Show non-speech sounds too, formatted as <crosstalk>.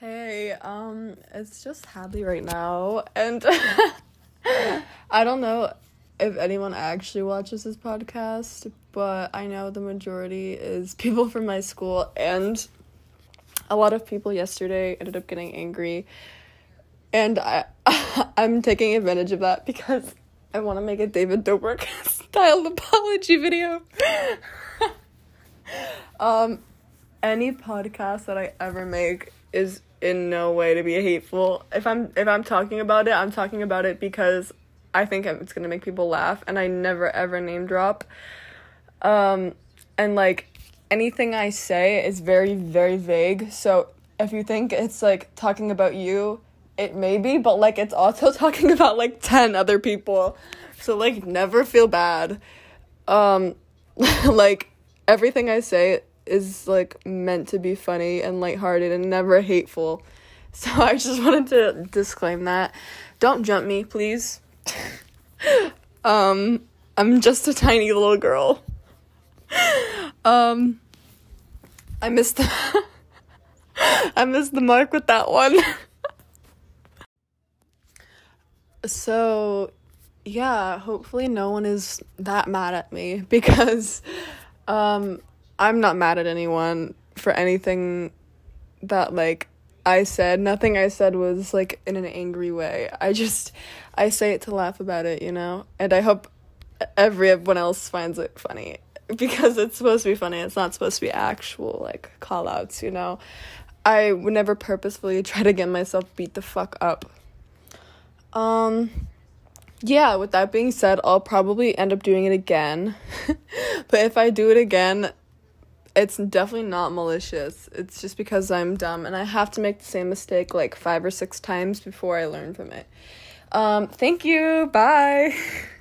um, it's just Hadley right now, and <laughs> I don't know if anyone actually watches this podcast, but I know the majority is <laughs> people from my school, and a lot of people yesterday ended up getting angry, and I <laughs> I'm taking advantage of that because I want to make a David Dobrik style apology video. um, any podcast that I ever make is in no way to be hateful. If I'm if I'm talking about it, I'm talking about it because I think it's gonna make people laugh, and I never ever name drop. Um, and like anything I say is very very vague. So if you think it's like talking about you, it may be, but like it's also <laughs> talking about like ten other people. So like never feel bad. Um, <laughs> like everything I say is like meant to be funny and lighthearted and never hateful. <laughs> So I just wanted to disclaim that. Don't jump me, please. <laughs> um I'm just a tiny little girl. <laughs> um I missed the I missed the mark with that one. so yeah, hopefully no one is that mad at me because um I'm not mad at anyone for anything that like I said. Nothing I said was like in an angry way. I just I say it to laugh about it, you know? And I hope everyone else finds it funny <laughs> because it's supposed to be funny. It's not supposed to be actual like call outs, you know? I would never purposefully try to get myself beat the fuck up. Um yeah, with that being said, I'll probably end up doing it again. <laughs> but if I do it again, it's definitely not malicious. It's just because I'm dumb and I have to make the same mistake like five or six times before I learn from it. Um, thank you. Bye. <laughs>